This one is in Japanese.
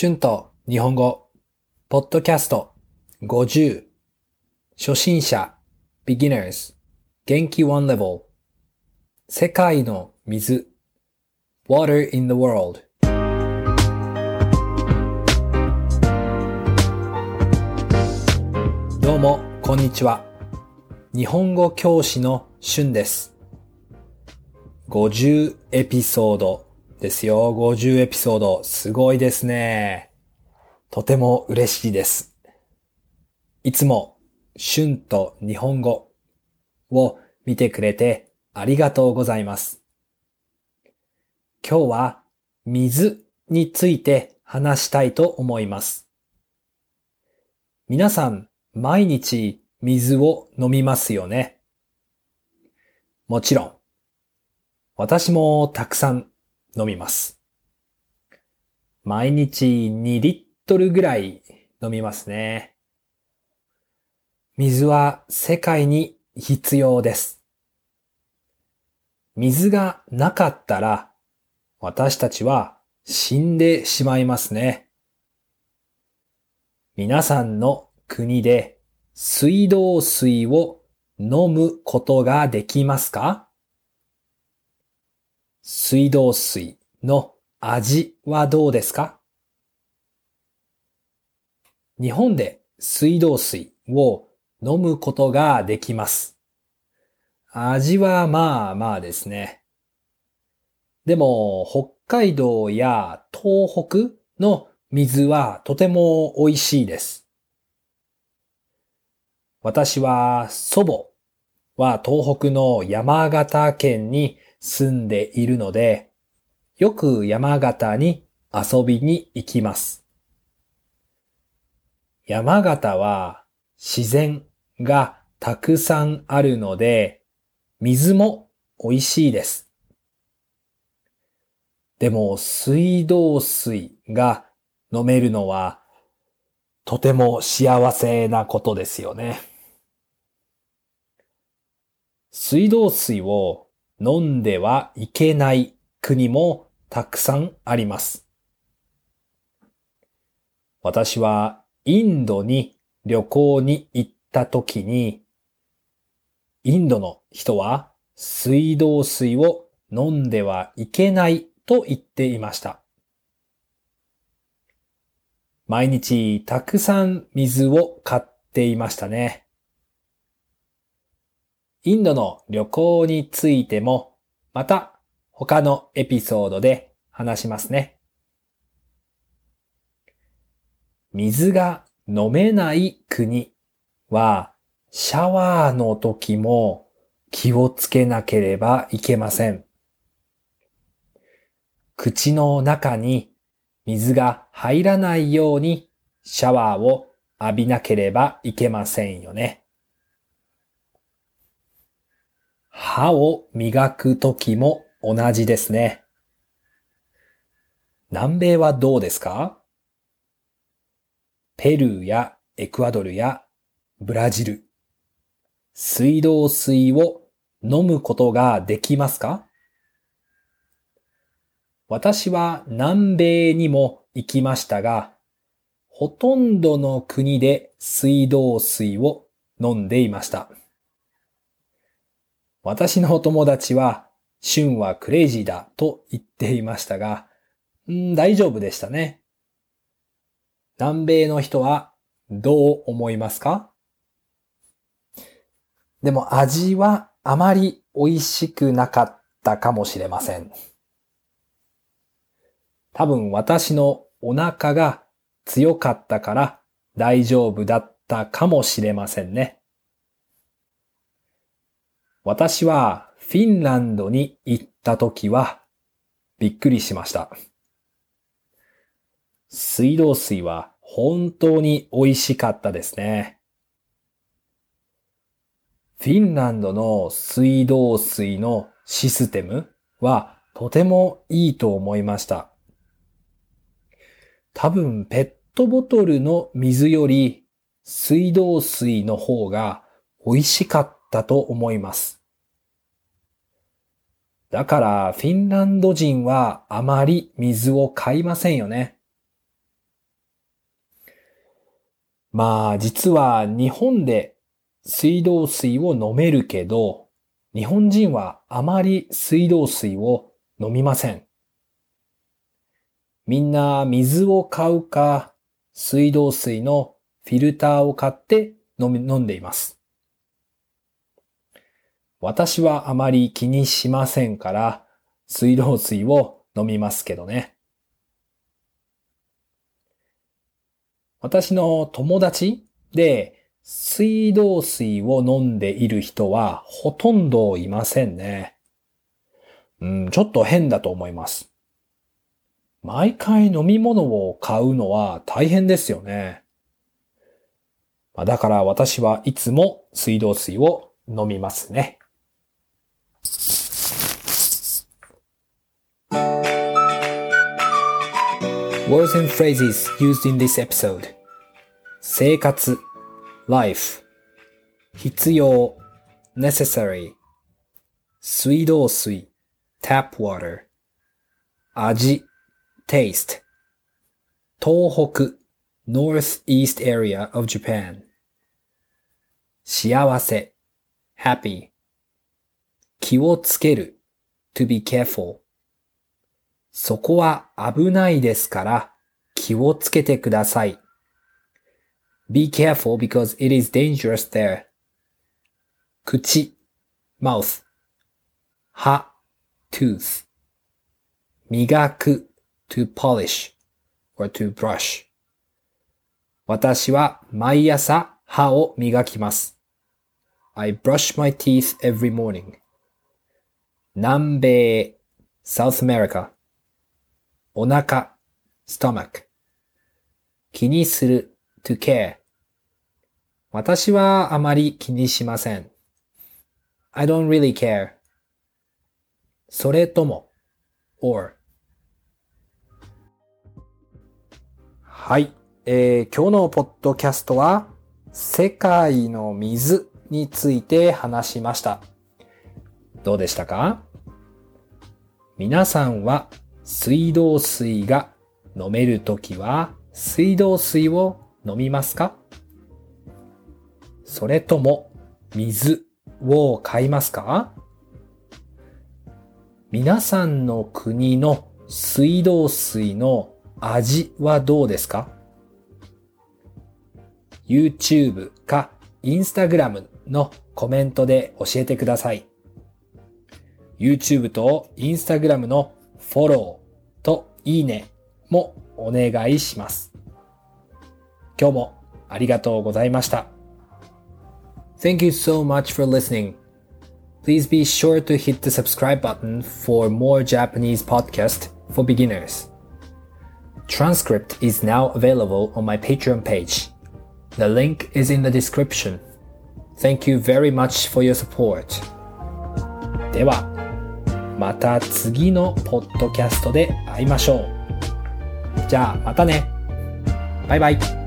春と日本語、ポッドキャスト50、初心者、beginners、元気 one level、世界の水、water in the world。どうも、こんにちは。日本語教師の春です。50エピソードですよ。50エピソード。すごいですね。とても嬉しいです。いつも、春と日本語を見てくれてありがとうございます。今日は水について話したいと思います。皆さん、毎日水を飲みますよね？もちろん。私もたくさん飲みます。毎日2リットルぐらい飲みますね。水は世界に必要です。水がなかったら私たちは死んでしまいますね。皆さんの国で水道水を飲むことができますか？水道水の味はどうですか？日本で水道水を飲むことができます。味はまあまあですね。でも北海道や東北の水はとても美味しいです。私は祖母は東北の山形県に住んでいるので、よく山形に遊びに行きます。山形は自然がたくさんあるので、水も美味しいです。でも水道水が飲めるのはとても幸せなことですよね。水道水を飲んではいけない国もたくさんあります。私はインドに旅行に行った時に、インドの人は水道水を飲んではいけないと言っていました。毎日たくさん水を買っていましたね。インドの旅行についても、また他のエピソードで話しますね。水が飲めない国は、シャワーの時も気をつけなければいけません。口の中に水が入らないようにシャワーを浴びなければいけませんよね。歯を磨くときも同じですね。南米はどうですか？ペルーやエクアドルやブラジル。水道水を飲むことができますか？私は南米にも行きましたが、ほとんどの国で水道水を飲んでいました。私のお友達は、シュンはクレイジーだと言っていましたが、ん大丈夫でしたね。南米の人はどう思いますか？でも味はあまり美味しくなかったかもしれません。多分私のお腹が強かったから大丈夫だったかもしれませんね。私はフィンランドに行った時はびっくりしました。水道水は本当に美味しかったですね。フィンランドの水道水のシステムはとてもいいと思いました。多分ペットボトルの水より水道水の方が美味しかったったと思います。だからフィンランド人はあまり水を買いませんよね。まあ実は日本で水道水を飲めるけど、日本人はあまり水道水を飲みません。みんな水を買うか、水道水のフィルターを買って飲飲んでいます。私はあまり気にしませんから、水道水を飲みますけどね。私の友達で水道水を飲んでいる人はほとんどいませんね。うん、ちょっと変だと思います。毎回飲み物を買うのは大変ですよね。だから私はいつも水道水を飲みますね。Words and phrases used in this episode 生活 life 必要 necessary 水道水 tap water 味 taste 東北 northeast area of Japan 幸せ happy 気をつける to be careful そこは危ないですから気をつけてください。Be careful because it is dangerous there. 口 mouth 歯 tooth 磨く to polish or to brush 私は毎朝歯を磨きます。I brush my teeth every morning. 南米 South America お腹 stomach 気にする to care 私はあまり気にしません。I don't really care. それとも or はい、えー、今日のポッドキャストは世界の水について話しました。どうでしたか？皆さんは水道水が飲めるときは水道水を飲みますか？それとも水を買いますか？皆さんの国の水道水の味はどうですか ?YouTube か Instagram のコメントで教えてください。YouTube と Instagram のフォロー、といいねもお願いします。今日もありがとうございました。Thank you so much for listening. Please be sure to hit the subscribe button for more Japanese podcast for beginners. Transcript is now available on my Patreon page. The link is in the description. Thank you very much for your support. では、また次のポッドキャストで会いましょう。じゃあまたね。バイバイ。